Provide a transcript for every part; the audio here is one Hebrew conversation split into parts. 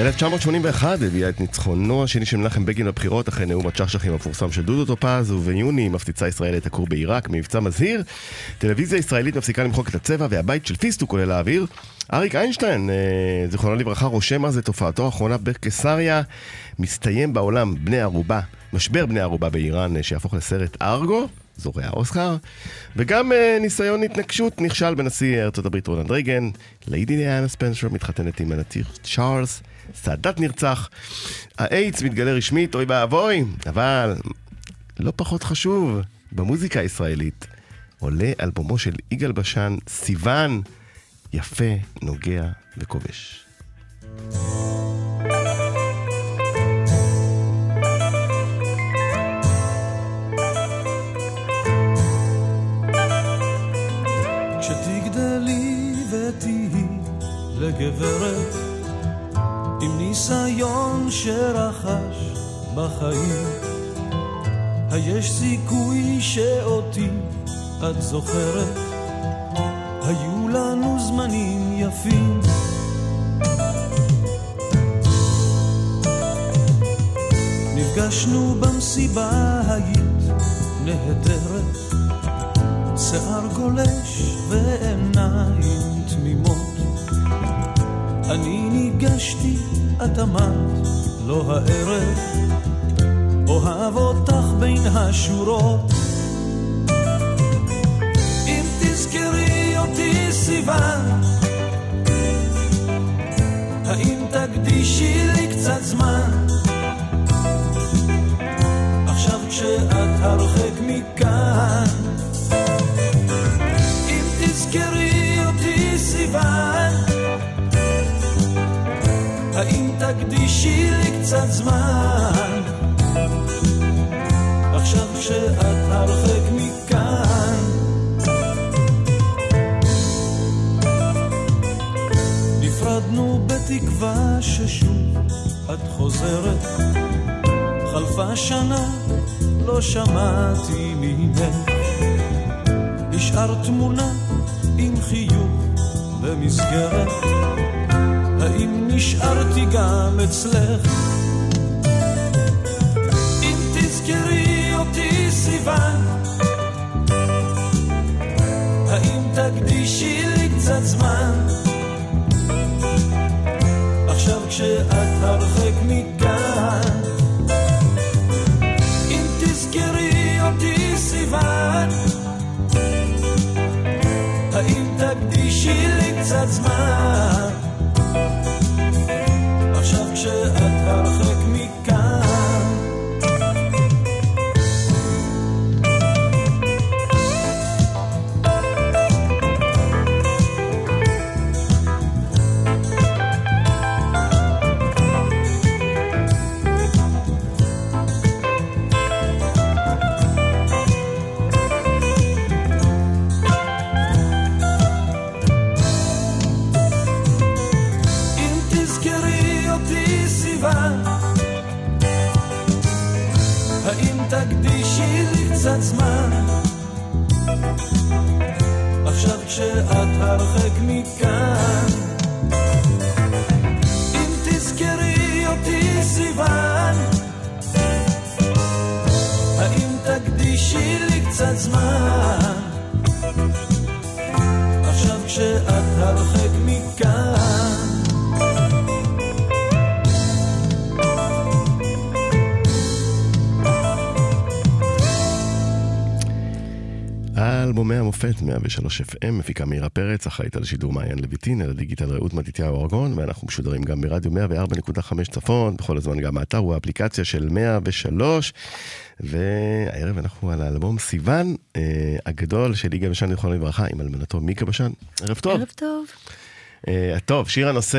1981 הביאה את ניצחונו השני של מנחם בגין בבחירות אחרי נאום הצ'חצ'חים המפורסם של דודו טופז, וביוני מפציצה ישראל את הכור בעיראק במבצע מזהיר. טלוויזיה ישראלית מפסיקה למחוק את הצבע והבית של פיסטוק עולה לאוויר. אריק איינשטיין, אה, זיכרונו לברכה, רושם אז את הופעתו האחרונה בקיסריה. מסתיים בעולם בני ערובה, משבר בני ערובה באיראן אה, שיהפוך לסרט ארגו. זוכה אוסקר, וגם אה, ניסיון התנגשות נכשל בנשיא ארצות הברית רונלד רייגן, ליידי דיאנה ספנסר מתחתנת עם הנסיך צ'ארלס, סאדאת נרצח, האיידס מתגלה רשמית, אוי ואבוי, אבל לא פחות חשוב, במוזיקה הישראלית עולה אלבומו של יגאל בשן, סיוון, יפה, נוגע וכובש. כשתגדלי ותהי לגברת ניסיון שרכש בחיים. היש סיכוי שאותי את זוכרת, היו לנו זמנים יפים. נפגשנו במסיבה, היית נהדרת, שיער גולש ועיניים תמימות. אני ניגשתי, את אמרת, לא הערב, אוהב אותך בין השורות. אם תזכרי אותי סיוון, האם תקדישי לי קצת זמן? עכשיו כשאת הרחק מכאן, תקדישי לי קצת זמן? עכשיו כשאת הרחק מכאן. נפרדנו בתקווה ששוב את חוזרת. חלפה שנה, לא שמעתי ממך. השארת תמונה עם חיוך במסגרת האם נשארתי גם אצלך? אם תזכרי אותי סיוון, האם תקדישי לי קצת זמן? עכשיו כשאת הרחק מכאן, אם תזכרי אותי סיוון, האם תקדישי לי קצת זמן? 103 FM, מפיקה מירה פרץ, אחראית על שידור מעיין לויטין, על הדיגיטל רעות מתתיהו ארגון, ואנחנו משודרים גם ברדיו 104.5 צפון, בכל הזמן גם האתר הוא האפליקציה של 103, והערב אנחנו על האלבום סיוון אה, הגדול של יגאל בשן, זיכרונו לברכה, עם אלמנתו מיקה בשן. ערב טוב. ערב טוב. Uh, טוב, שיר הנושא,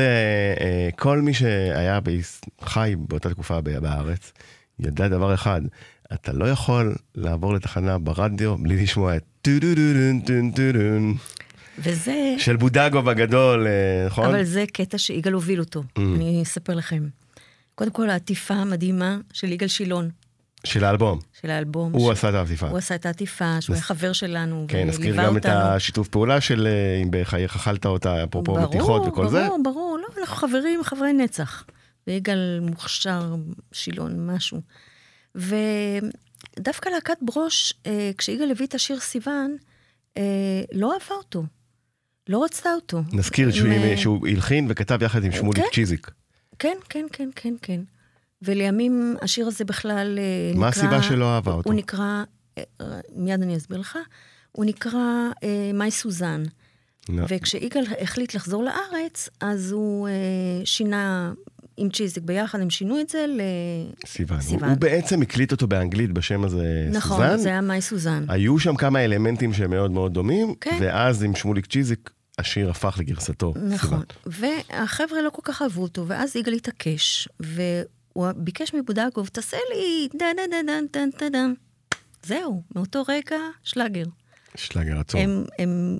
uh, כל מי שהיה חי באותה תקופה בארץ, ידע דבר אחד, אתה לא יכול לעבור לתחנה ברדיו בלי לשמוע את טו דו דו דו דו דו דו וזה... של בודגו בגדול, אה, נכון? אבל זה קטע שיגאל הוביל אותו, Mm. אני אספר לכם. קודם כל, העטיפה המדהימה של יגאל שילון, של האלבום. של האלבום. הוא ש- עשה את העטיפה. הוא עשה את העטיפה, שהוא היה חבר שלנו, כן, נזכיר גם את אותנו. השיתוף פעולה של אה, אם בחייך אכלת אותה, אפרופו ברור, מתיחות וכל זה. ברור, ברור, לא, אנחנו חברים, חברי נצח. ויגאל מוכשר, שילון, משהו. ודווקא להקת ברוש, אה, כשיגאל הביא את השיר סיוון, אה, לא אהבה אותו. לא רצתה אותו. נזכיר שהוא- עם, שהוא הלחין וכתב יחד עם שמוליק כן. צ'יזיק. כן, כן, כן, כן, כן. ולימים השיר הזה בכלל אה, נקרא... מה הסיבה שלא אהבה אותו? הוא נקרא, אה, מיד אני אסביר לך, הוא נקרא אה, מאי סוזן. לא. וכשיגאל החליט לחזור לארץ, אז הוא אה, שינה עם צ'יזיק ביחד, הם שינו את זה ל... סיוון. הוא-. הוא בעצם הקליט אותו באנגלית בשם הזה נכון, סוזן. זה היה מאי סוזן. היו שם כמה אלמנטים שהם מאוד מאוד דומים, כן. ואז עם שמוליק צ'יזיק השיר הפך לגרסתו. נכון. סיוון. והחבר'ה לא כל כך אהבו אותו, ואז יגאל התעקש, והוא ביקש מבודגוב, תעשה לי דן דן דן דן דן דן דן. זהו, מאותו רגע, שלאגר. שלאגר עצום. הם, הם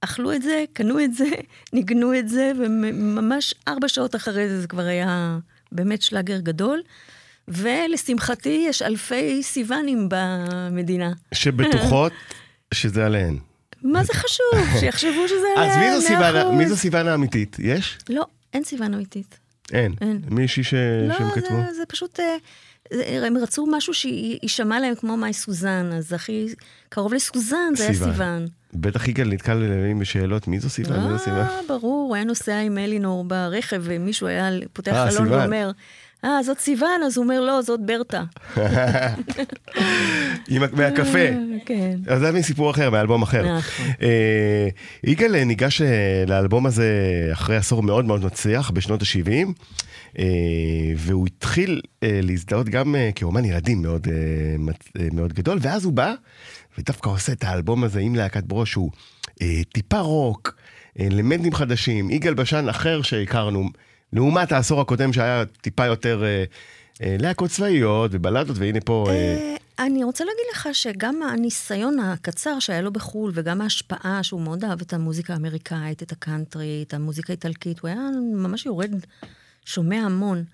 אכלו את זה, קנו את זה, ניגנו את זה, וממש ארבע שעות אחרי זה זה כבר היה באמת שלאגר גדול. ולשמחתי, יש אלפי סיוונים במדינה. שבטוחות שזה עליהן. מה זה חשוב? שיחשבו שזה אז מי זו סיוון-. מי זו סיוון האמיתית? יש? לא, אין סיוון אמיתית. אין. אין. מישהי ש- לא, שהם כתבו? זה, זה פשוט... אה, זה- הם רצו משהו שיישמע להם כמו מאי סוזן, אז הכי קרוב לסוזן זה היה סיוון. בטח יגאל נתקל לפעמים בשאלות, מי זו סיוון? מי זו סיוון? אה, ברור, הוא היה נוסע עם אלינור ברכב, ומישהו היה פותח אה, חלון סיוון. ואומר, אה, זאת סיוון? אז הוא אומר, לא, זאת ברטה. מהקפה. אה, כן. אז זה מסיפור אחר, מאלבום אחר. נכון. אה, יגאל אה, ניגש אה, לאלבום הזה אחרי עשור מאוד מאוד מצליח, בשנות ה-70, והוא התחיל אה, להזדהות גם אה, כאומן ילדים מאוד, אה, אה, מאוד גדול, ואז הוא בא, ודווקא עושה את האלבום הזה עם להקת ברוש, שהוא אה, טיפה רוק, אה, אלמנטים חדשים, יגאל בשן אחר שהכרנו, לעומת העשור הקודם שהיה טיפה יותר אה, אה, להקות צבאיות ובלדות, והנה פה... אה, אה, אני רוצה להגיד לך שגם הניסיון הקצר שהיה לו בחו"ל, וגם ההשפעה, שהוא מאוד אהב את המוזיקה האמריקאית, את הקאנטרי, את המוזיקה האיטלקית, הוא היה ממש יורד, שומע המון,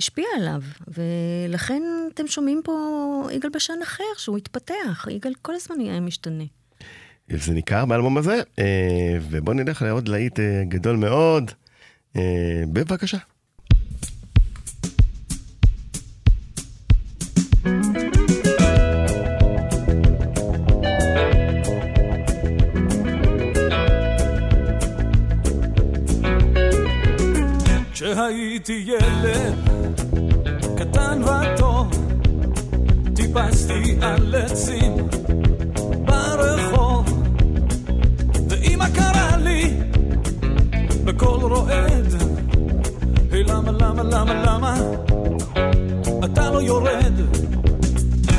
השפיע עליו, ולכן אתם שומעים פה יגאל בשן אחר, שהוא התפתח, יגאל כל הזמן יהיה משתנה. זה ניכר באלבום הזה, אה, ובואו נלך לעוד להיט אה, גדול מאוד. אה, בבקשה. כשהייתי ילד טיפסתי על עצים ברחוב, ואמא קראה לי בקול רועד, היי למה למה למה למה? אתה לא יורד?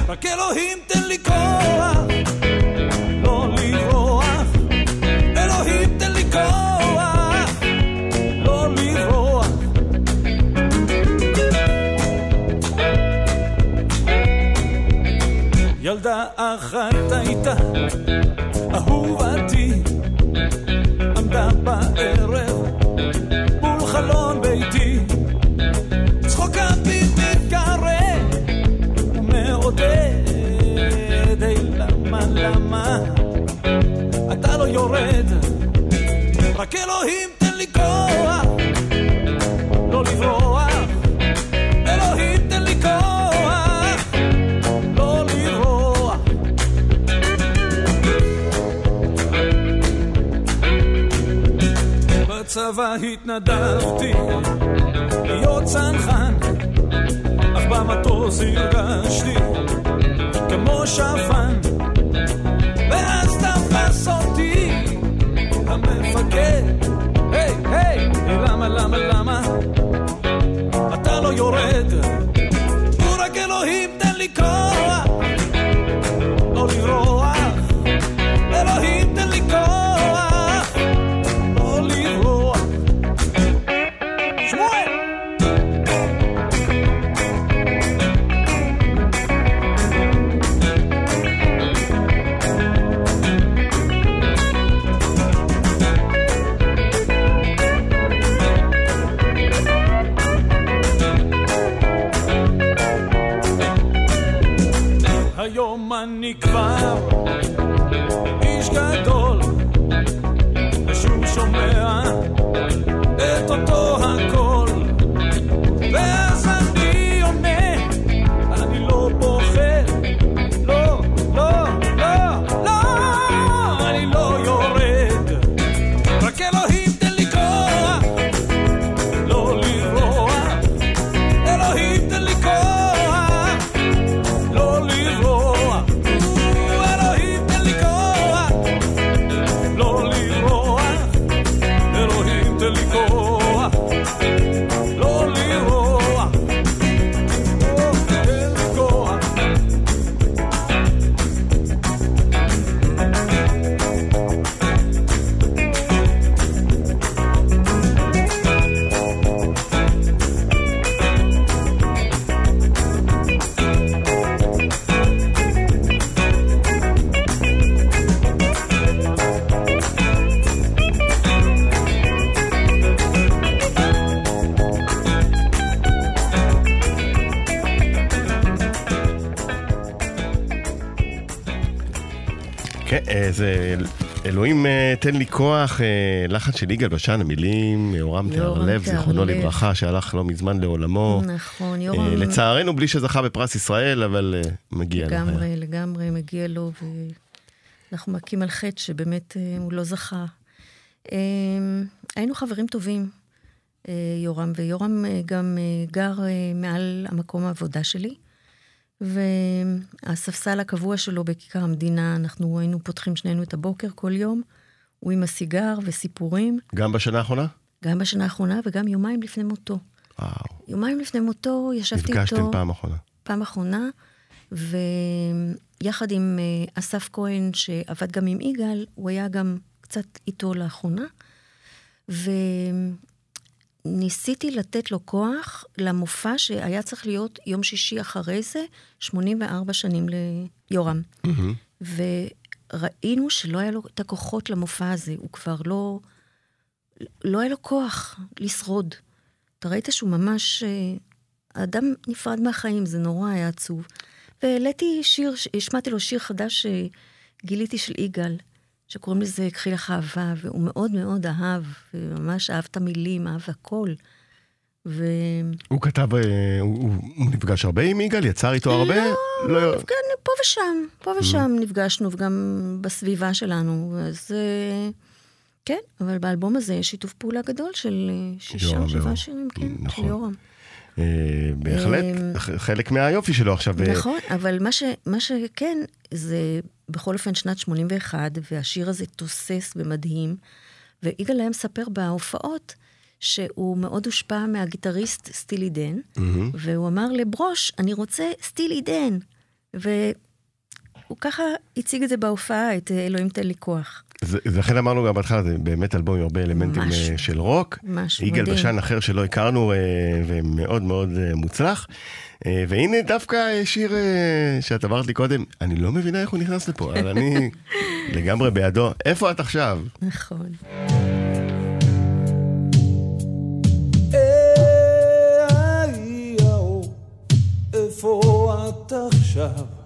רק אלוהים תן לי כוח התנדבתי להיות צנחן אך במטוס הרגשתי כמו שפן. ואז תפס אותי המפקד. היי היי למה למה למה? אתה לא יורד. הוא רק אלוהים תן לי כוח אה, זה אלוהים אה, תן לי כוח, אה, לחן של יגאל בשן, המילים, יורם תהרלב, זיכרונו. לברכה, שהלך לא מזמן לעולמו. נכון, יורם... לצערנו, בלי שזכה בפרס ישראל, אבל מגיע לו. לגמרי, לגמרי מגיע לו, ואנחנו מכים על חטא שבאמת הוא לא זכה. אה, היינו חברים טובים, יורם, ויורם גם גר מעל המקום העבודה שלי, והספסל הקבוע שלו בכיכר המדינה, אנחנו היינו פותחים שנינו את הבוקר כל יום, הוא עם הסיגר וסיפורים, גם בשנה האחרונה? גם בשנה האחרונה וגם יומיים לפני מותו. וואו. יומיים לפני מותו ישבתי איתו... נפגשתם פעם אחרונה. פעם אחרונה, ויחד עם אה, אסף כהן, שעבד גם עם יגאל, הוא היה גם קצת איתו לאחרונה, וניסיתי לתת לו כוח למופע שהיה צריך להיות יום שישי אחרי זה, 84 שנים ליורם. מהמם. וראינו שלא היה לו את הכוחות למופע הזה, הוא כבר לא... לא היה לו כוח לשרוד. אתה ראית שהוא ממש... אה, האדם נפרד מהחיים, זה נורא היה עצוב. והעליתי שיר, השמעתי לו שיר חדש שגיליתי של יגאל, שקוראים לזה "קחי לך אהבה", והוא מאוד מאוד אהב, וממש אהב את המילים, אהב הכל. ו... הוא כתב, אה, הוא הוא- הוא נפגש הרבה עם יגאל? יצר איתו הרבה? לא. נפגע- פה ושם, פה ושם נפגשנו, וגם בסביבה שלנו. אז אה, כן, אבל באלבום הזה יש שיתוף פעולה גדול של אה, שישה או שבעה. שירים, כן, נכון. של יורם. אה, בהחלט, ח- חלק מהיופי שלו עכשיו. אה, נכון, אבל מה, ש, מה שכן, זה בכל אופן שנת 81, והשיר הזה תוסס ומדהים, ויגאל היה מספר בהופעות שהוא מאוד הושפע מהגיטריסט סטילי דן. והוא אמר לברוש, אני רוצה סטילי דן. והוא ככה הציג את זה בהופעה, את אלוהים תן לי כוח. לכן אמרנו גם בהתחלה, זה באמת אלבום עם הרבה אלמנטים. אה, של רוק. משהו יגאל מדהים. בשן אחר שלא הכרנו, אה, ומאוד מאוד אה, מוצלח. אה, והנה דווקא אה, שיר אה, שאת אמרת לי קודם, אני לא מבינה איך הוא נכנס לפה, אבל אני לגמרי בעדו. איפה את עכשיו? נכון. איפה את עכשיו?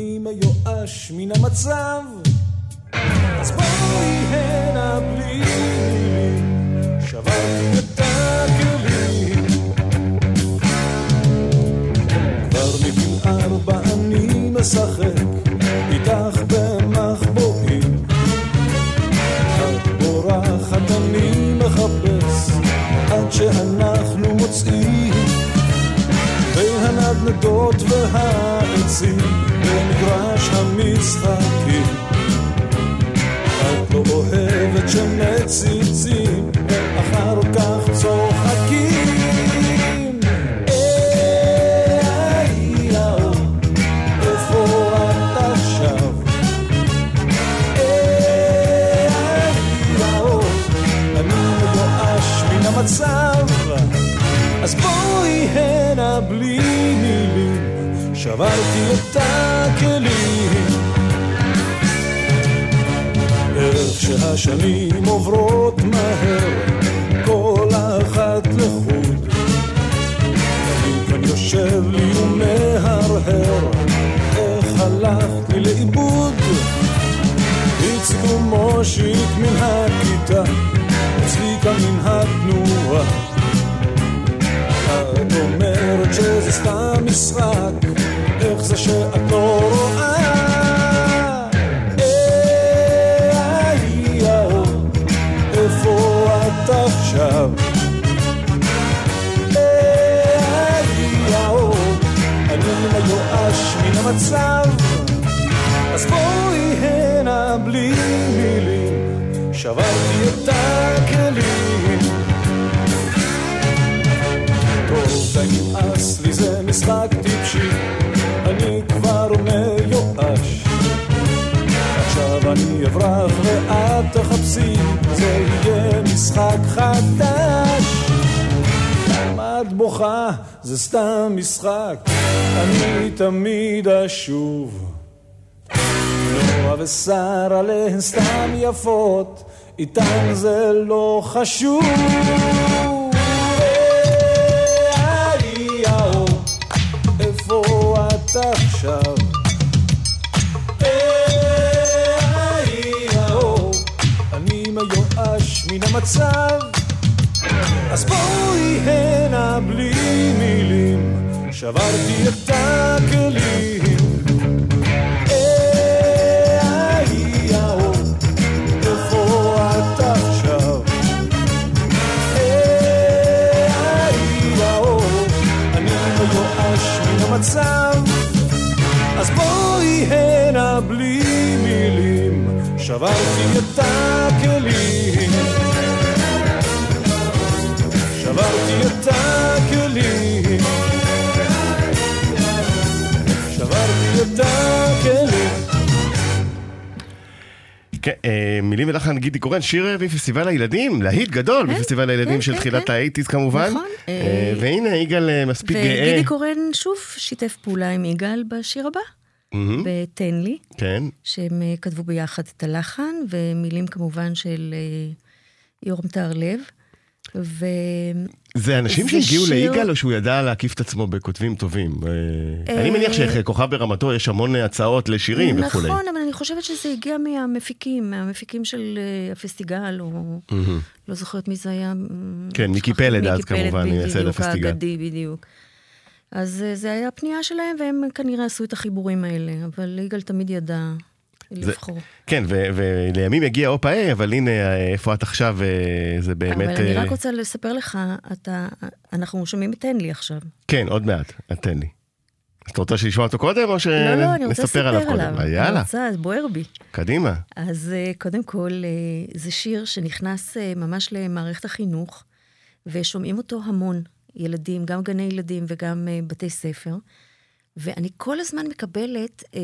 אני מיואש מן המצב. אז בואי הנה בלי שברתי את הכלים. כבר מגיל ארבע אני משחק איתך במחבואים. את בורחת אני מחפש עד שאנחנו מוצאים. בין הנדנדות והעצים במגרש המשחקים. את לא אוהבת שמציצים שברתי את הכלים. איך שהשנים עוברות מהר כל אחת לחוד. אני כאן יושב לי ומהרהר איך הלכת לי לאיבוד? איציק ומושיק מן הכיתה צביקה מן התנועה. את אומרת שזה סתם משחק, איך זה שאת לא רואה? היי, יאו, איפה את עכשיו? מן המצב, אז בואי הנה בלי מילים, שברתי את הכלים. טוב, די נמאס לי זה תחפשי, זה יהיה משחק חדש. למה את בוכה? זה סתם משחק, אני תמיד אשוב. נועה ושרה להן סתם יפות, איתן זה לא חשוב. המצב. אז בואי הנה בלי מילים. שברתי את הכלים. המצב. אז בואי הנה בלי מילים. שברתי את הכלים כן, אה, מילים ולחן גידי קורן, שיר מפסטיבל הילדים, להיט גדול כן, הילדים כן, של כן, תחילת. האייטיז כמובן. נכון, אה, אה, והנה יגאל מספיק גאה. וגידי קורן שוב שיתף פעולה עם יגאל בשיר הבא, ב"תן לי", כן, שהם כתבו ביחד את הלחן, ומילים כמובן של יורם טהרלב. ו... זה אנשים זה שהגיעו שיר- ליגאל או שהוא ידע להקיף את עצמו בכותבים טובים? אה, אה, אני מניח שכוכב ברמתו יש המון הצעות לשירים וכולי. נכון, אבל אני חושבת שזה הגיע מהמפיקים, מהמפיקים של אה, הפסטיגל, או מהמם. לא זוכרת מי זה היה. כן, מיקי פלד אז מיקי פלד, כמובן, מייסד בדיוק, הפסטיגל. האגדי, בדיוק. אז אה, זה היה פנייה שלהם, והם כנראה עשו את החיבורים האלה, אבל יגאל תמיד ידע לבחור. כן, ו- ולימים יגיע אופה איי, אבל הנה, אה, איפה את עכשיו, אה, זה באמת... אבל אני אה, רק רוצה לספר לך, אתה, אנחנו שומעים את תן לי עכשיו. כן, עוד מעט, תן לי. אתה רוצה שנשמע אותו קודם, או לא, לא, אני רוצה שנספר לספר עליו עליו. קודם? אני יאללה, רוצה, זה בוער בי. קדימה. אז אה, קודם כל, אה, זה שיר שנכנס אה, ממש למערכת החינוך, ושומעים אותו המון ילדים, גם גני ילדים וגם אה, בתי ספר. ואני כל הזמן מקבלת אה,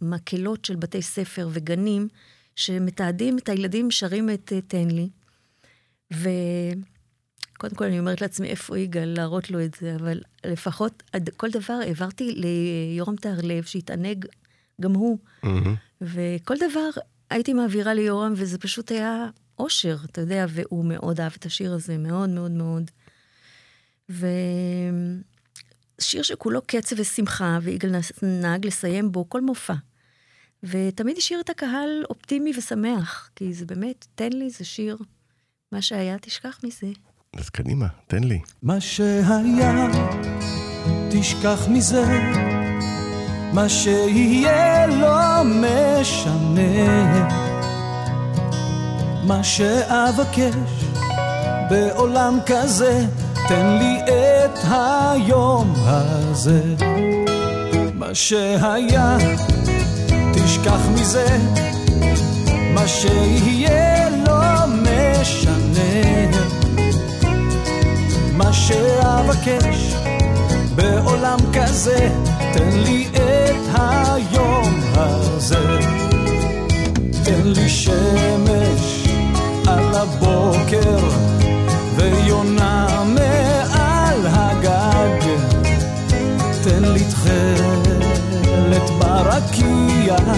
מקהלות של בתי ספר וגנים שמתעדים את הילדים שרים את אה, תן לי. וקודם כל אני אומרת לעצמי, איפה יגאל להראות לו את זה, אבל לפחות עד- כל דבר העברתי ליורם טהרלב, שהתענג גם הוא. מהמם. וכל דבר הייתי מעבירה ליורם, וזה פשוט היה אושר, אתה יודע, והוא מאוד אהב את השיר הזה, מאוד מאוד מאוד. ושיר שכולו קצב ושמחה, ויגאל נהג לסיים בו כל מופע. ותמיד השאיר את הקהל אופטימי ושמח, כי זה באמת, תן לי, זה שיר, מה שהיה, תשכח מזה. אז קדימה, תן לי. מה שהיה, תשכח מזה, מה שיהיה לא משנה. מה שאבקש בעולם כזה, תן לי את היום הזה. מה שהיה, תשכח מזה, מה שיהיה לא משנה. מה שאבקש בעולם כזה, תן לי את היום הזה. תן לי שמש על הבוקר ויונה ברקיע,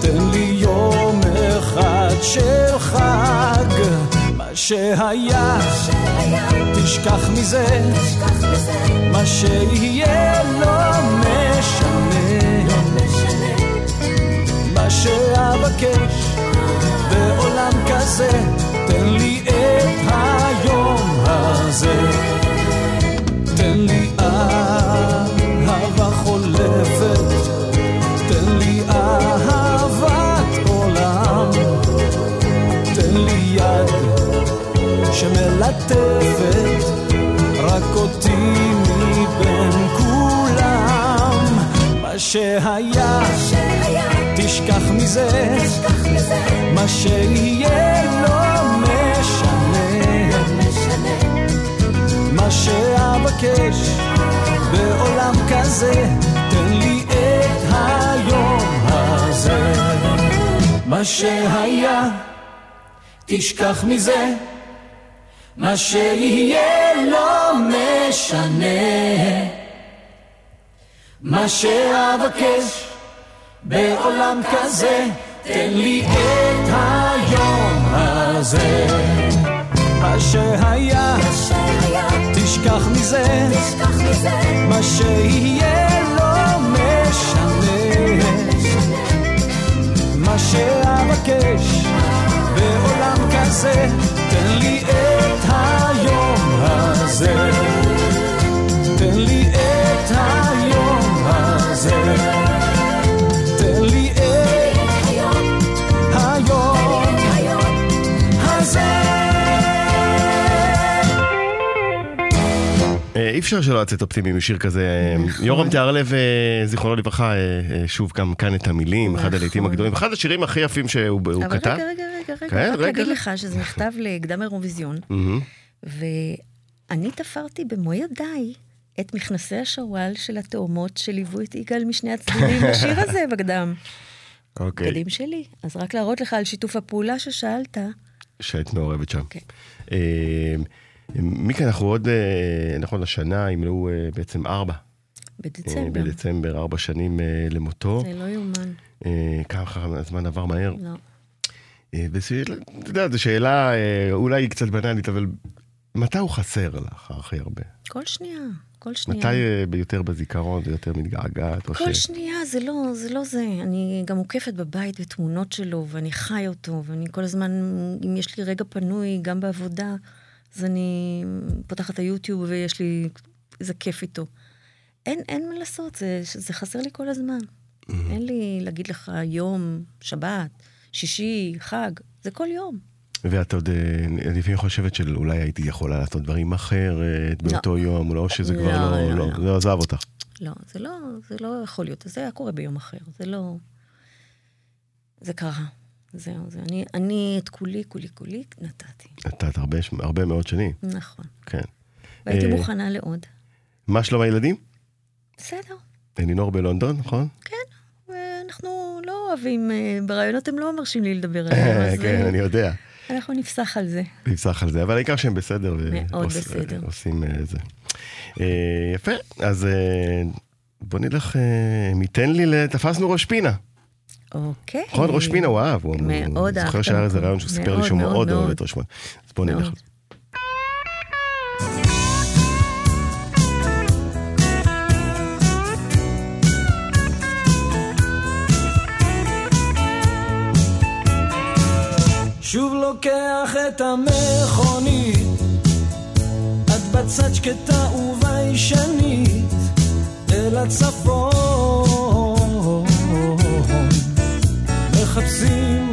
תן לי יום אחד של חג. מה שהיה, תשכח מזה, מה שיהיה לא משנה. מה שאבקש בעולם כזה, תן לי את היום הזה. שמלטפת רק אותי מבין כולם. מה שהיה, תשכח מזה, מה שיהיה לא משנה. מה שאבקש בעולם כזה, תן לי את היום הזה. מה שהיה, תשכח מזה, מה שיהיה לא משנה. מה שאבקש בעולם כזה, תן לי את היום הזה. מה שהיה, תשכח מזה, מה שיהיה לא משנה. מה שאבקש בעולם כזה תן לי את היום הזה. אי אפשר שלא לצאת אופטימי משיר כזה. נכון. יורם תיארלב, אה, זיכרונו לברכה, אה, אה, שוב גם כאן את המילים, אחד נכון. הלעיתים הגדולים, אחד השירים הכי יפים שהוא הוא אבל כתב. רגע, רגע, רגע, כן, רגע, רק. להגיד לך שזה נכתב לקדם אירוויזיון. ואני תפרתי במו ידיי את מכנסי השרוואל של התאומות שליוו את יגאל משני הצדדים בשיר הזה בקדם. אוקיי. בגדים שלי. אז רק להראות לך על שיתוף הפעולה ששאלת. שהיית מעורבת שם. כן. מיקה, אנחנו עוד, נכון, השנה ימלאו אה, בעצם ארבע. אה, בדצמבר. בדצמבר, ארבע שנים למותו. זה לא יאומן. כמה הזמן עבר מהר. לא. ושאלה, אתה יודע, זו שאלה אולי קצת בנאלית, אבל מתי הוא חסר לך הכי הרבה? כל שנייה, כל שנייה. מתי יותר בזיכרון זה יותר מתגעגעת? כל ש- שנייה, זה לא, זה לא זה. אני גם מוקפת בבית בתמונות שלו, ואני חי אותו, ואני כל הזמן, אם יש לי רגע פנוי, גם בעבודה, אז אני פותחת את היוטיוב ויש לי איזה כיף איתו. אין, אין מה לעשות, זה, זה חסר לי כל הזמן. אין לי להגיד לך יום, שבת, שישי, חג, זה כל יום. ואת עוד אה, לפעמים חושבת שאולי הייתי יכולה לעשות דברים אחרת באותו יום, או שזה כבר לא, לא, לא, לא, לא. זה עזב אותך. לא, זה לא, זה לא יכול להיות. זה היה קורה ביום אחר, זה לא... זה קרה. זהו, זה. אני, אני את כולי, כולי, כולי נתתי. נתת הרבה, הרבה מאוד שנים, נכון. כן. והייתי אה, מוכנה לעוד. מה שלום הילדים? בסדר, אלינור בלונדון, נכון? ואנחנו לא אוהבים, אה, ברעיונות הם לא מרשים לי לדבר עליהם, אז כן, אה, אני יודע. אנחנו נפסח על זה. נפסח על זה, אבל העיקר שהם בסדר. מאוד עוש- בסדר. עושים אה, זה. אה, יפה, אז אה, בוא נלך, אה, ניתן לי, תפסנו ראש פינה. אוקיי. נכון, ראש פינה הוא אהב. הוא מאוד זוכר אהב שהיה את איזה. רעיון שהוא סיפר לי שהוא מאוד, אוהב. את ראש פינה. אז בוא נלך. שוב לוקח את המכונית, את בצד שקטה וביישנית, אל הצפון. מחפשים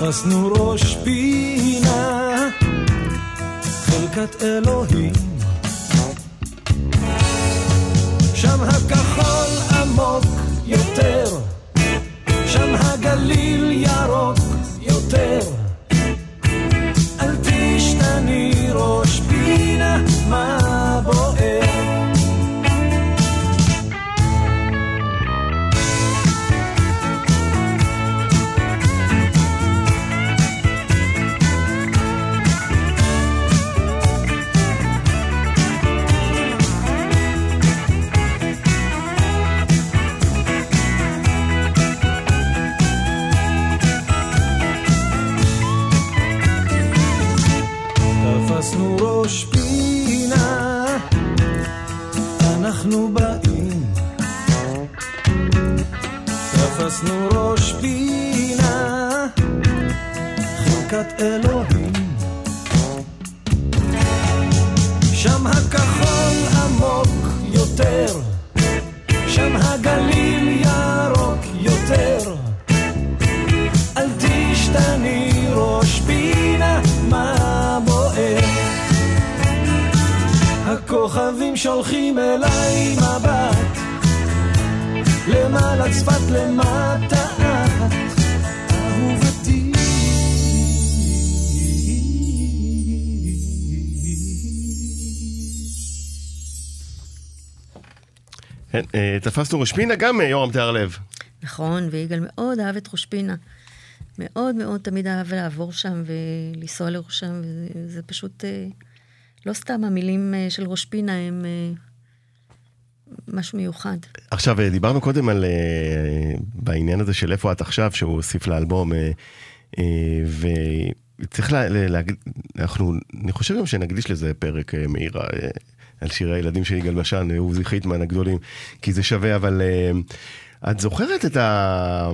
תפסנו ראש פינה, חלקת אלוהים. כן, אה, תפסנו ראש פינה גם אה, יורם תיארלב. נכון, ויגאל מאוד אהב את ראש פינה. מאוד מאוד תמיד אהב לעבור שם ולנסוע לראשם, וזה זה פשוט... אה, לא סתם המילים של ראש פינה הם משהו מיוחד. עכשיו, דיברנו קודם על... בעניין הזה של איפה את עכשיו, שהוא הוסיף לאלבום, לה- לה- להגיד, אנחנו, אני חושב גם שנקדיש לזה פרק מהיר אה, על שירי הילדים של יגאל בשן, עוזי חיטמן הגדולים, כי זה שווה, אבל אה, את זוכרת את, ה,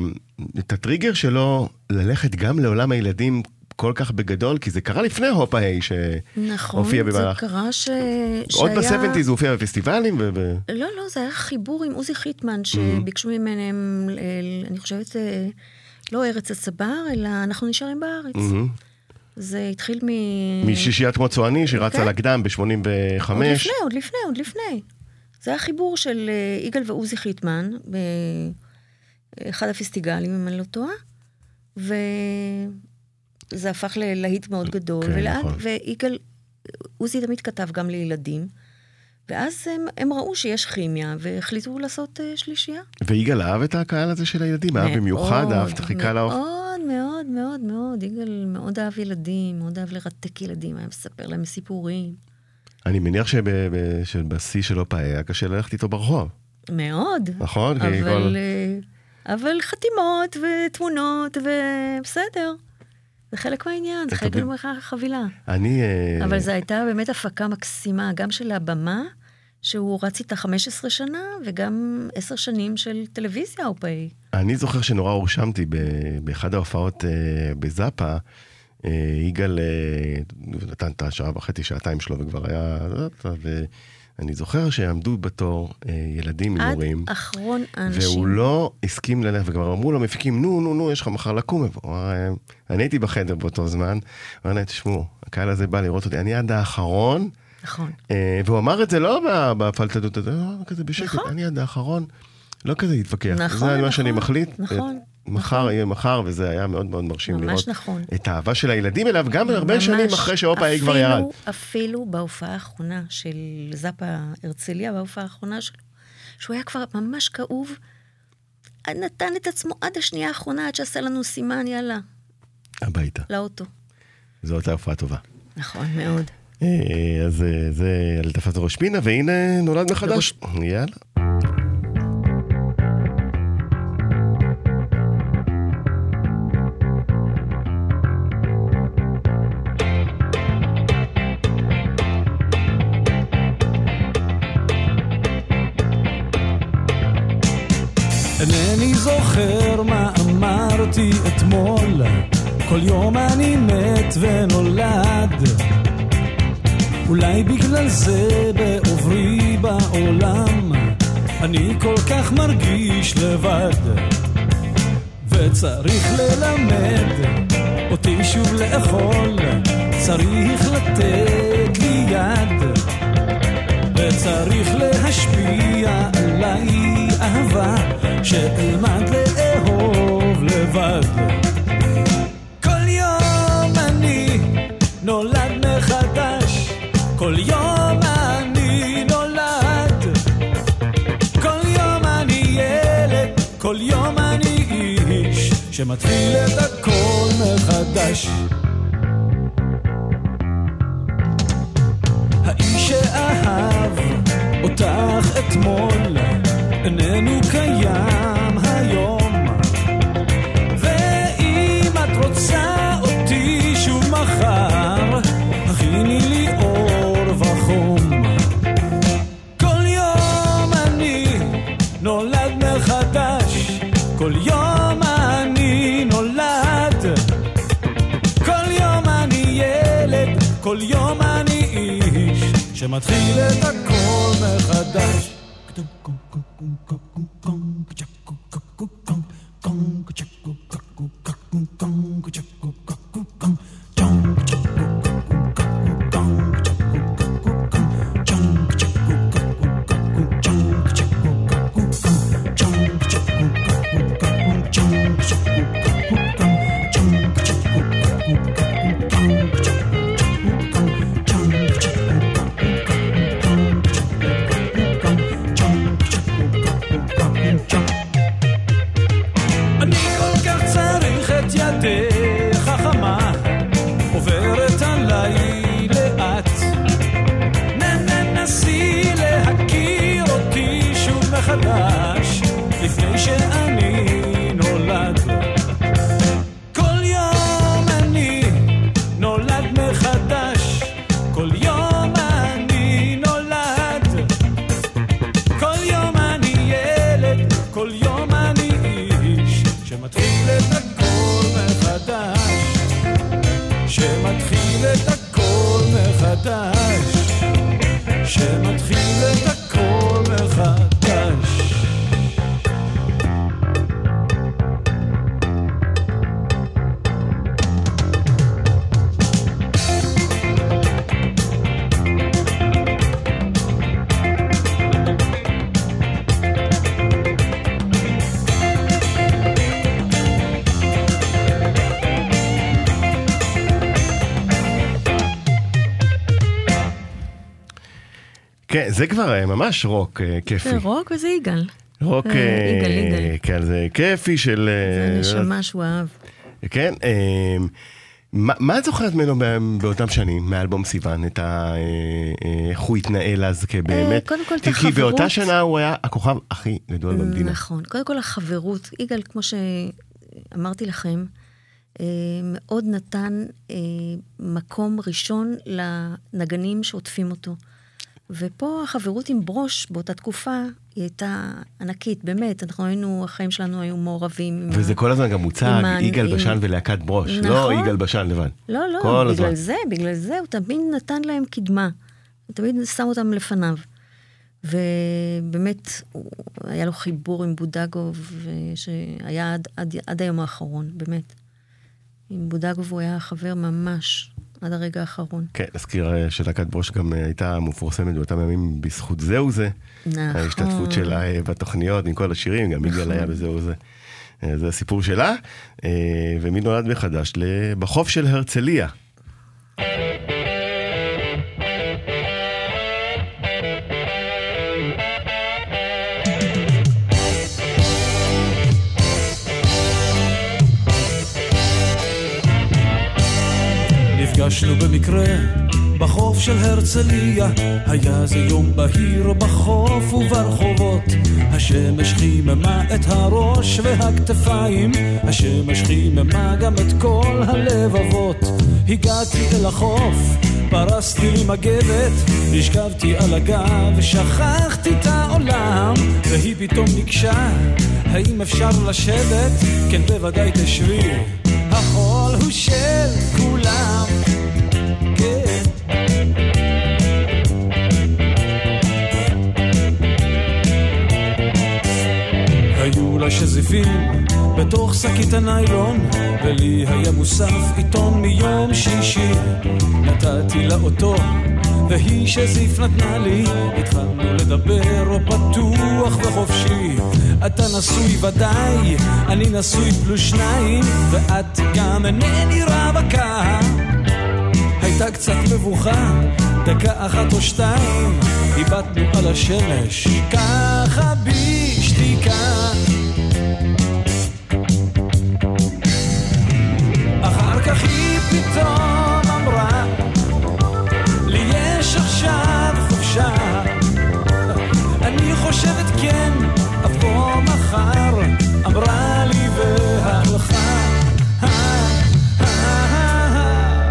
את הטריגר שלו ללכת גם לעולם הילדים כל כך בגדול? כי זה קרה לפני הופה היי, נכון, שהופיע זה במהלך... קרה ש... עוד שהיה- ב-70's הוא הופיע בפסטיבלים, ו... לא, לא, זה היה חיבור עם עוזי חיטמן, שביקשו ממנו, אה, אני חושבת, אה, לא ארץ הצבר, אלא אנחנו נשארים בארץ. מהמם. זה התחיל מ... משישיית מוצואני שרצה כן. לקדם ב-85. עוד לפני, עוד לפני, עוד לפני. זה היה חיבור של אה, יגאל ועוזי חיטמן באחד הפסטיגלים, אם אני לא טועה, וזה הפך ללהיט מאוד גדול. כן, ולאט, נכון. ויגאל, עוזי תמיד כתב גם לילדים, ואז הם, הם ראו שיש כימיה, והחליטו לעשות אה, שלישייה. ויגאל אהב את הקהל הזה של הילדים, אהב במיוחד, אהב את חיכה לאוף. מאוד, מאוד, מאוד, מאוד. יגאל מאוד אהב ילדים, מאוד אהב לרתק ילדים, היה מספר להם סיפורים. אני מניח שבשיא של אופה היה קשה ללכת איתו ברחוב, מאוד. נכון? כי כל- אבל, אה, אבל חתימות ותמונות ובסדר. זה חלק מהעניין, זה חלק מהחבילה. אני... אה, אבל זו הייתה באמת הפקה מקסימה, גם של הבמה, שהוא רץ איתה 15 שנה, וגם 10 שנים של טלוויזיה או פאי. אני זוכר שנורא הורשמתי באחד ההופעות אה, בזאפה. אה, יגאל אה, נתן את השעה וחצי, שעתיים שלו, וכבר היה... ואני זוכר שעמדו בתור ילדים עם עד הורים. אחרון האנשים. והוא לא הסכים ללכת, וכבר אמרו לו מפיקים, נו, נו, נו, יש לך מחר לקום. הוא אמר, "אה, אני הייתי בחדר באותו זמן, הוא אמר להם, תשמעו, הקהל הזה בא לראות אותי, אני עד האחרון, נכון. והוא אמר את זה לא ב- בפלטנות הזה, לא, כזה בשקט, נכון. אני עד האחרון, לא כזה להתווכח. נכון, זה מה נכון, שאני מחליט. נכון, מחר יהיה מחר, וזה היה מאוד מאוד מרשים לראות נכון. את האהבה של הילדים אליו, גם הרבה. שנים אחרי שהופה איי כבר ירד. אפילו- אפילו בהופעה האחרונה של זאפה הרצליה, בהופעה האחרונה שלו, שהוא היה כבר ממש כאוב, נתן את עצמו עד השנייה האחרונה, עד שעשה לנו סימן, יאללה, הביתה. לאוטו. זו הייתה הופעה טובה. נכון, מאוד. אה, אז אה, זה על תפס ראש פינה, והנה נולד מחדש. יאללה. כל יום אני מת ונולד. אולי בגלל זה בעוברי בעולם, אני כל כך מרגיש לבד. וצריך ללמד אותי שוב לאכול, צריך לתת לי יד. וצריך להשפיע עליי אהבה שאלמד לאהוב לבד. שמתחיל את הכל מחדש. האיש שאהב אותך אתמול איננו קיים היום שמתחיל את הכל מחדש. זה כבר אה, ממש רוק אה, כיפי. זה רוק וזה יגאל. רוק, אה, יגאל, יגאל. כן, זה כיפי של... זה נשמה שהוא אהב. כן, מה את זוכרת ממנו באותם שנים, מאלבום סיוון, את ה... איך הוא התנהל אז כבאמת? קודם כל, את כי- כי באותה החברות. שנה הוא היה הכוכב הכי גדול במדינה. נכון. קודם כל החברות. יגאל, כמו שאמרתי לכם, מאוד נתן מקום ראשון לנגנים שעוטפים אותו. ופה החברות עם ברוש באותה תקופה, היא הייתה ענקית, באמת. אנחנו היינו, החיים שלנו היו מעורבים. וזה ה- כל הזמן גם מוצג, יגאל עם- בשן ולהקת ברוש, לא נכון. יגאל בשן לבד. לא, לא, בגלל הזמן. זה, בגלל זה הוא תמיד נתן להם קדמה. הוא תמיד שם אותם לפניו. ובאמת, הוא- היה לו חיבור עם בודגוב, שהיה עד, עד, עד היום האחרון, באמת. עם בודגוב הוא היה חבר ממש עד הרגע האחרון. כן, נזכיר אה, שלהקת ברוש גם אה, הייתה מפורסמת באותם ימים בזכות זהו זה. נכון. ההשתתפות שלה אה, בתוכניות עם כל השירים, גם יגאל היה בזהו זה. זה הסיפור שלה, ומי נולד מחדש? בחוף של הרצליה. נפגשנו במקרה בחוף של הרצליה, היה זה יום בהיר בחוף וברחובות. השמש חיממה את הראש והכתפיים, השמש חיממה גם את כל הלבבות. הגעתי אל החוף, פרסתי לי מגבת, נשכבתי על הגב, שכחתי את העולם, והיא פתאום ניגשה, האם אפשר לשבת? כן, בוודאי תשבי. החול הוא של שזיפים בתוך שקית הניילון, ולי היה מוסף עיתון מיום שישי. נתתי לה אותו, והיא שזיף נתנה לי. התחלנו לדבר פתוח וחופשי. אתה נשוי ודאי, אני נשוי פלוס שניים, ואת גם אינני רווקה. הייתה קצת מבוכה, דקה אחת או שתיים, הבטנו על השמש, ככה בשתיקה. כך היא פתאום אמרה, לי יש עכשיו חופשה. אני חושבת כן, אבוא מחר, אמרה לי והלכה.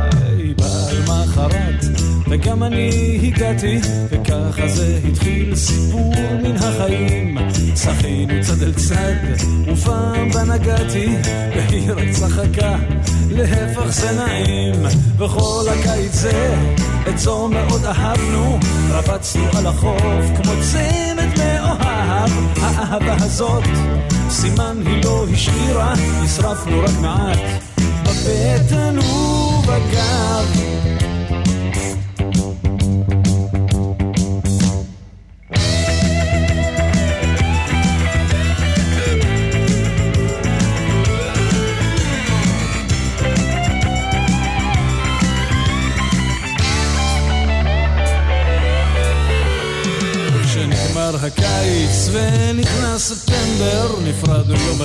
היי, בא למחרת, וגם אני הגעתי, וככה זה התחיל סיפור מן החיים. שחינו צד אל צד, ופעם בה נגעתי, והיא רק צחקה, להפך זה נעים. וכל הקיץ זה, את זו מאוד אהבנו, רבצנו על החוף כמו צמד מאוהב. האהבה הזאת, סימן היא לא השאירה, נשרפנו רק מעט, בבטן ובגב.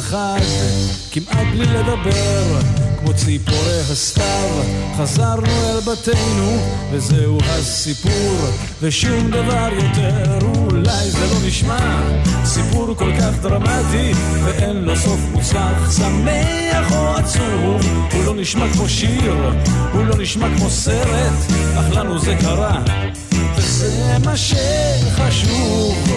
אחד, כמעט בלי לדבר, כמו ציפורי הסתיו, חזרנו אל בתינו, וזהו הסיפור, ושום דבר יותר, אולי זה לא נשמע, סיפור כל כך דרמטי, ואין לו סוף מוצלח, שמח או עצוב, הוא לא נשמע כמו שיר, הוא לא נשמע כמו סרט, אך לנו זה קרה. וזה מה שחשוב.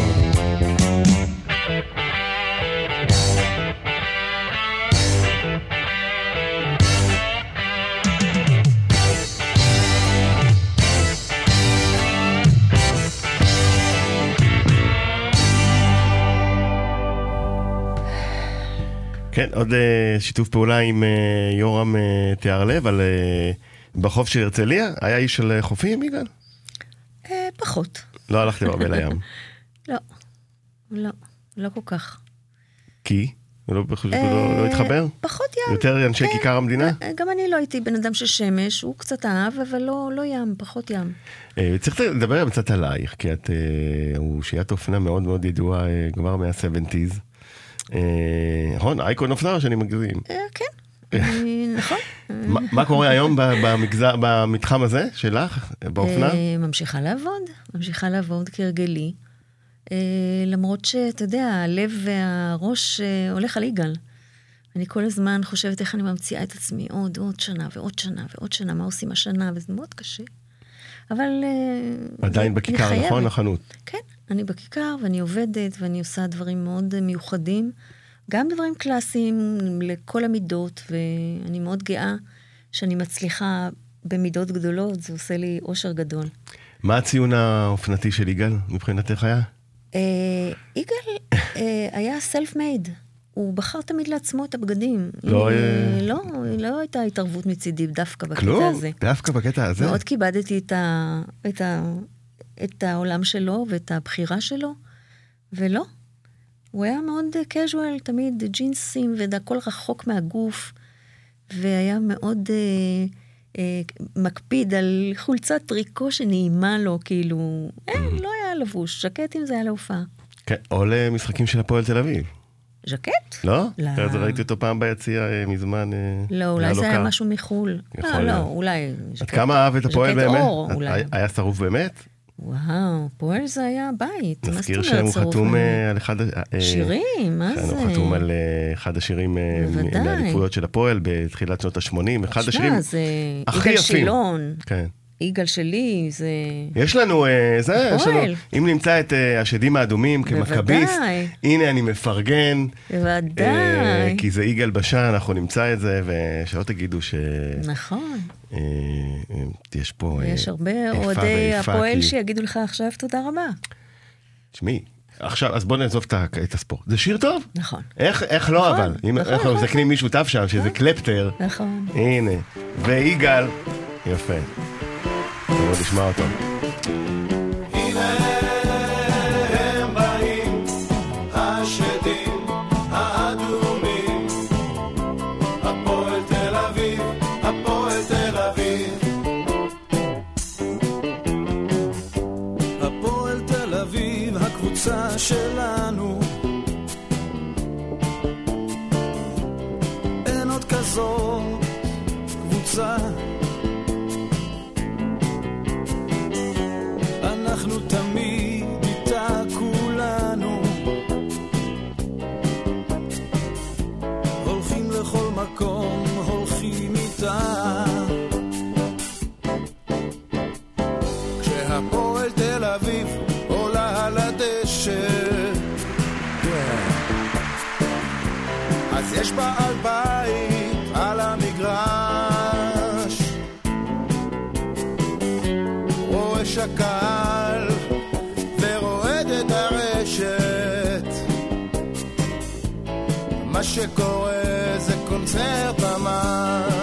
כן, עוד אה, שיתוף פעולה עם אה, יורם אה, תיארלב על בחוף של הרצליה. היה איש של חופים, יגאל? פחות. לא הלכתם הרבה לים. לא. לא. לא כל כך. כי? לא, לא, לא התחבר? פחות ים. יותר אנשי כן. כיכר המדינה? גם אני לא הייתי בן אדם של שמש, הוא קצת אהב, אבל לא, לא ים, פחות ים. צריך לדבר קצת עלייך, כי את אושיית אופנה מאוד מאוד ידועה כבר מה-70's. נכון? אייקון אופנה או שאני מגזים? אה, כן, אני- נכון. מה- קורה היום במתחם הזה שלך, באופנה? אה, ממשיכה לעבוד, ממשיכה לעבוד כהרגלי. אה, למרות שאתה יודע, הלב והראש אה, הולך על יגאל. אני כל הזמן חושבת איך אני ממציאה את עצמי עוד, עוד שנה ועוד שנה ועוד שנה, מה עושים השנה, וזה מאוד קשה. אבל... אה, עדיין בכיכר. נכון? החנות. כן, אני בכיכר ואני עובדת ואני עושה דברים מאוד אה, מיוחדים, גם דברים קלאסיים לכל המידות, ואני מאוד גאה שאני מצליחה במידות גדולות, זה עושה לי אושר גדול. מה הציון האופנתי של יגאל מבחינתך היה? אה, יגאל אה, היה סלף מייד. הוא בחר תמיד לעצמו את הבגדים. לא, אה, אה, לא, לא הייתה התערבות מצידי דווקא בקטע כלום? הזה. דווקא בקטע הזה? מאוד כיבדתי את, ה, את, ה, את העולם שלו ואת הבחירה שלו, ולא. הוא היה מאוד קז'ואל, תמיד ג'ינסים והכל רחוק מהגוף, והיה מאוד אה, אה, מקפיד על חולצת טריקו שנעימה לו, כאילו, אה, לא היה לבוש, ז'קטים זה היה להופעה. כן, או למשחקים של הפועל תל אביב. ז'קט? לא? לא. אז ראיתי אותו פעם ביציע אה, מזמן. אה, לא, אולי זה היה. משהו מחו"ל. יכול לא, לא, להיות. אולי... עד ז'קט- כמה אהב את הפועל ז'קט באמת? אור, היה- אולי. היה שרוף באמת? וואו, פועל זה היה בית. מה זאת נזכיר אומרת שהוא צרוף חתום אה, על אחד... אה, שירים, מה כן, זה? הוא חתום על אה, אחד השירים אה. מהאליפויות של הפועל בתחילת שנות ה-80, אחד השירים שמע, זה הכי יגאל יפים. שילון, כן. יגאל שלי, זה... יש לנו, אה, זה, יש לנו. אם נמצא את אה, השדים האדומים כמכביסט, בוודאי. הנה אני מפרגן, אה, בוודאי. כי זה יגאל בשן, אנחנו נמצא את זה, ושלא תגידו שיש נכון. פה אה, יש הרבה איפה אוהדי ואיפה, הפועל כי- שיגידו לך עכשיו תודה רבה. תשמעי, עכשיו, אז בוא נעזוב את הספורט. זה שיר טוב. נכון. איך, איך לא נכון, אבל? אם נכון, אנחנו נכון, מזקנים מישהו טף שם, שזה נכון. קלפטר, נכון. הנה, ויגאל, יפה. בואו נשמע אותו. שלנו. אין עוד כזאת קבוצה. מה שקורה זה קונצרט ממש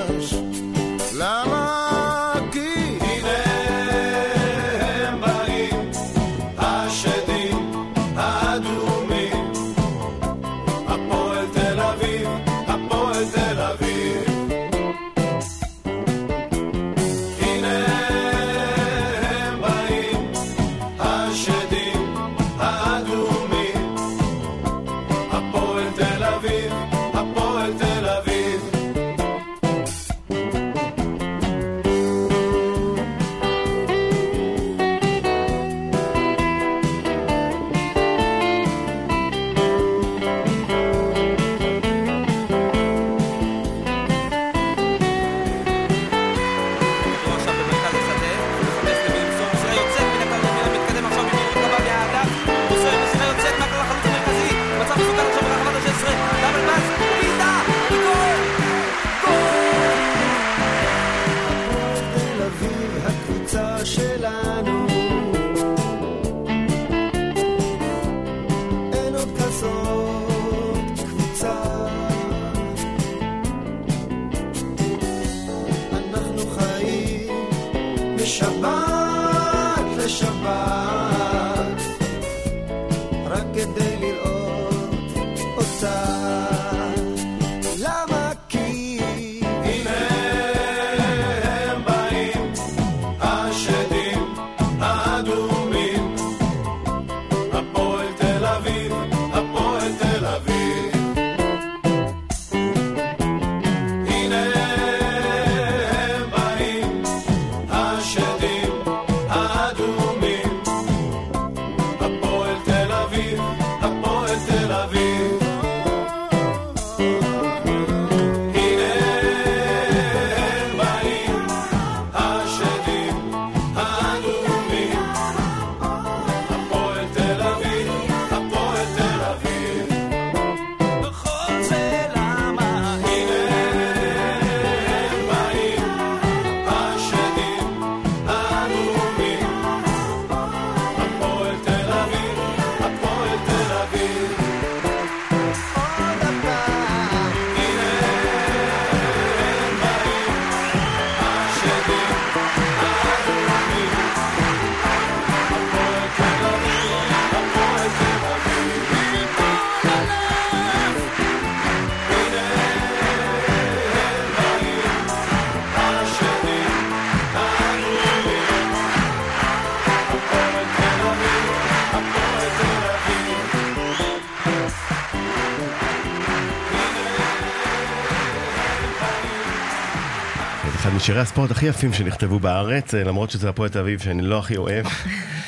משירי הספורט הכי יפים שנכתבו בארץ, אה, למרות שזה הפועל תל אביב שאני לא הכי אוהב,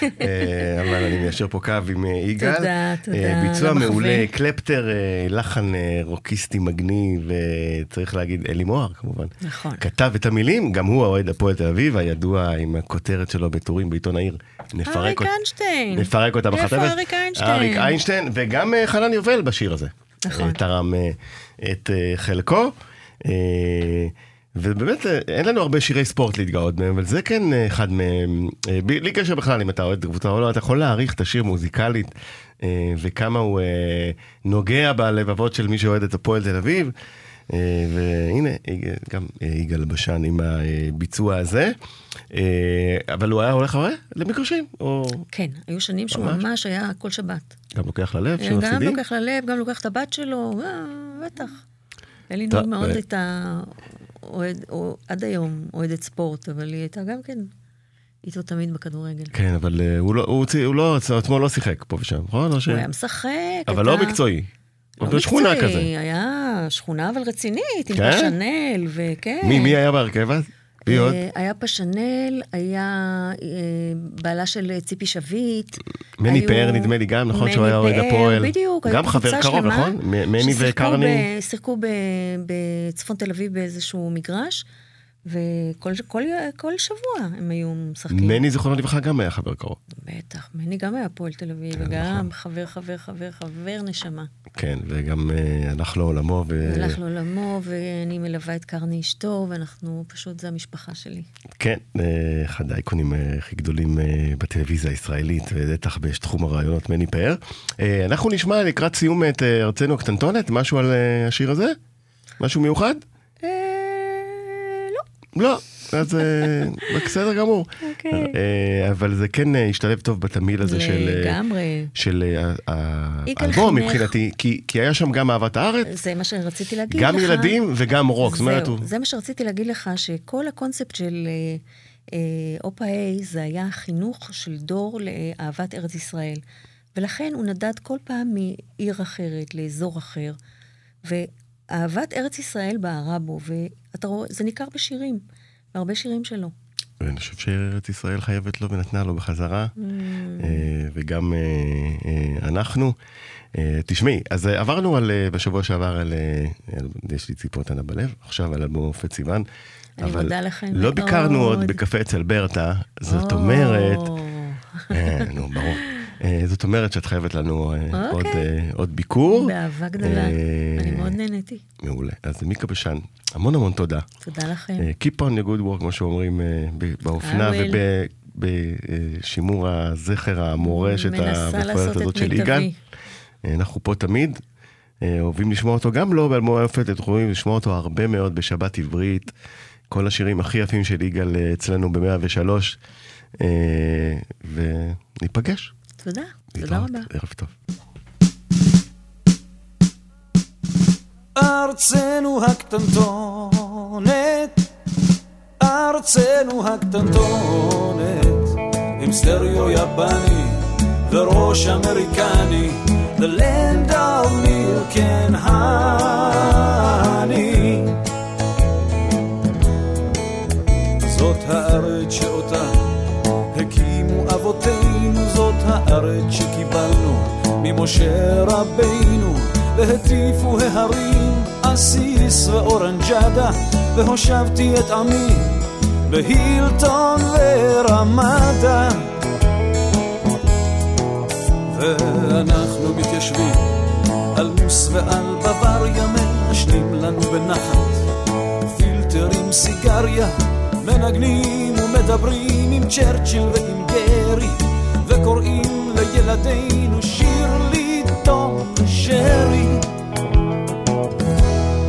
אה, אבל אני מיישר פה קו עם אה, יגאל. תודה, תודה ביצוע. מעולה, קלפטר, לחן רוקיסטי מגניב, וצריך להגיד, אלי מוהר כמובן. נכון. כתב את המילים, גם הוא האוהד הפועל תל אביב, הידוע עם הכותרת שלו בטורים בעיתון העיר. נפרק אריק אות- איינשטיין. נפרק אותה איפה בחטבת. אריק איינשטיין? אריק איינשטיין, וגם חנן יובל בשיר הזה. נכון. תרם את חלקו. ובאמת אה, אין לנו הרבה שירי ספורט להתגאות בהם, אבל זה כן אה, אחד מהם, אה, בלי קשר בכלל אם אתה אוהד קבוצה או לא, אתה יכול להעריך את השיר מוזיקלית וכמה הוא נוגע בלבבות של מי שאוהד את הפועל תל אביב. והנה, גם יגאל בשן עם הביצוע הזה. אבל הוא היה הולך הרבה למגרשים, או כן, היו שנים שהוא ממש? היה כל שבת. גם לוקח ללב, גם שמפסידים? לוקח ללב, גם לוקח את הבת שלו, בטח. היה לי מאוד. את ה... אוהד, או, עד היום אוהדת ספורט, אבל היא הייתה גם כן איתו תמיד בכדורגל. כן, אבל אה, הוא לא, הוא, הוציא- הוא לא, עצמו לא שיחק פה ושם, נכון? ש... הוא היה משחק. אבל הייתה- לא מקצועי. לא הוא מקצועי, כזה. היה שכונה אבל רצינית, עם כן? פשנל, וכן. מי, מי היה בהרכב אז? מי עוד? אה, היה פשנל, היה אה, בעלה של ציפי שביט. מני היו- פאר נדמה לי גם, נכון? שהוא היה אוהד הפועל. בדיוק, גם חבר קרוב, נכון? מני ששיחקו וקרני. ב- שיחקו ב- בצפון תל אביב באיזשהו מגרש, וכל כל, כל שבוע הם היו משחקים. מני, זיכרונו לברכה, גם היה חבר קרוב. בטח, מני גם היה הפועל תל אביב, כן, וגם נכון. חבר, חבר, חבר, חבר נשמה. כן, וגם אה, הלך לעולמו, ו... הלך לעולמו, ואני מלווה את קרני אשתו, ואנחנו, פשוט, זה המשפחה שלי. כן, אה, אחד האייקונים אה, הכי גדולים בטלוויזיה הישראלית, ובטח בתחום הרעיונות מני פאר. אנחנו נשמע לקראת סיום את ארצנו הקטנטונת, משהו על השיר הזה? משהו מיוחד? לא. אז אה, בסדר גמור. אוקיי. אה, אבל זה כן אה, השתלב טוב בתמהיל הזה של... לגמרי. של האלבום. מבחינתי, כי, היה שם גם אהבת הארץ, זה מה שרציתי להגיד גם לך. ילדים וגם רוק. זהו. זה מה שרציתי להגיד לך, שכל הקונספט של אופה איי זה היה חינוך של דור לאהבת ארץ ישראל. ולכן הוא נדד כל פעם מעיר אחרת לאזור אחר. ואהבת ארץ ישראל בערה בו, ואתה רואה, זה ניכר בשירים, בהרבה שירים שלו. ואני חושב שארץ ישראל חייבת לו ונתנה לו בחזרה, Mm. אה, וגם אה, אה, אנחנו. תשמעי, אז עברנו על, בשבוע שעבר על, על יש לי ציפות ענה בלב, עכשיו על אלבום מופת סיוון. אני מודה לכם לא ביקרנו עוד. בקפה אצל ברטה, זאת או. אומרת, נו, ברור. אה, זאת אומרת שאת חייבת לנו אה, עוד, אוקיי. אה, עוד ביקור. באהבה גדולה. אני מאוד נהניתי. מעולה. אז מיקה בשן, המון המון תודה. תודה לכם. Keep on your good work, כמו שאומרים באופנה. ובשימור הזכר המורשת המפוארת הזאת את של יגאל. אנחנו פה תמיד, אוהבים לשמוע אותו, גם לא באלבום היופת, אתם יכולים לשמוע אותו הרבה מאוד בשבת עברית. כל השירים הכי יפים של יגאל אצלנו ב-103, וניפגש. תודה, תודה. רבה. ערב טוב. ארצנו הקטנטונת, ארצנו הקטנטונת, עם סטריאו יפני וראש אמריקני, the land of milk and honey. הארץ שקיבלנו ממשה רבינו, והטיפו ההרים עסיס ואורנג'דה, והושבתי את עמי בהילטון ורמדה. ואנחנו מתיישבים על מוס ועל בוואריה, מעשנים לנו בנחת פילטרים, סיגריה, מנגנים ומדברים עם צ'רצ'יל ועם גרי, וקוראים לילדינו שיר לי תום שרי.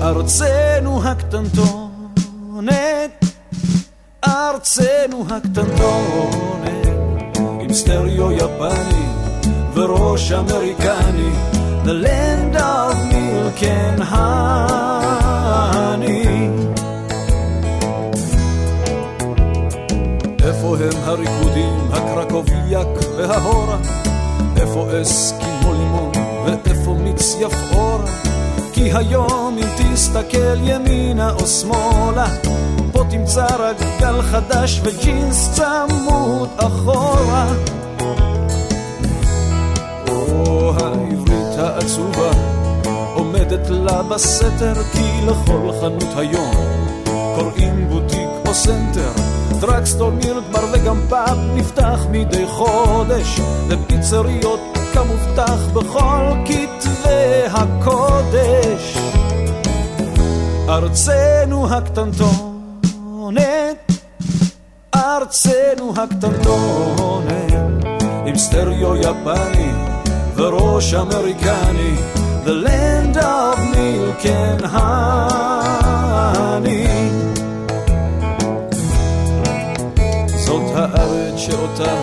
ארצנו הקטנטונת, ארצנו הקטנטונת, עם סטריאו יפני וראש אמריקני, the land of milk and honey. איפה הם הריקודים, הקרקוביאק וההורה? איפה אסקימו לימון ואיפה מיץ יפאורה? כי היום אם תסתכל ימינה או שמאלה, פה תמצא רק גל חדש וג'ינס צמוד אחורה. והעברית העצובה עומדת לה בסתר, כי לכל חנות היום קוראים בוטיק או center. drugstore, milk bar וגם פאב נפתח מדי חודש, ופיצריות כמובטח בכל כתבי הקודש. ארצנו הקטנטונת, ארצנו הקטנטונת, עם סטריאו יפני וראש אמריקני, the land of milk and honey. הארץ שאותה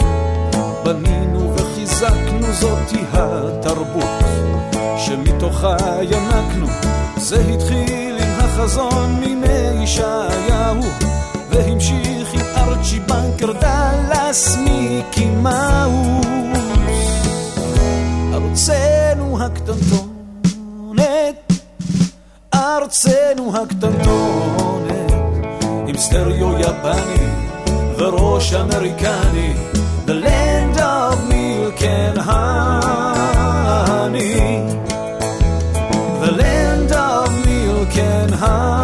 בנינו וחיזקנו, זאתי התרבות שמתוכה ינקנו. זה התחיל עם החזון מימי ישעיהו, והמשיך עם ארצ'י בנקר דאלאס מיקי מאוס. ארצנו הקטנטונת, ארצנו הקטנטונת, עם סטריאו יפני the Roche Americani, the land of milk and honey, the land of milk and honey.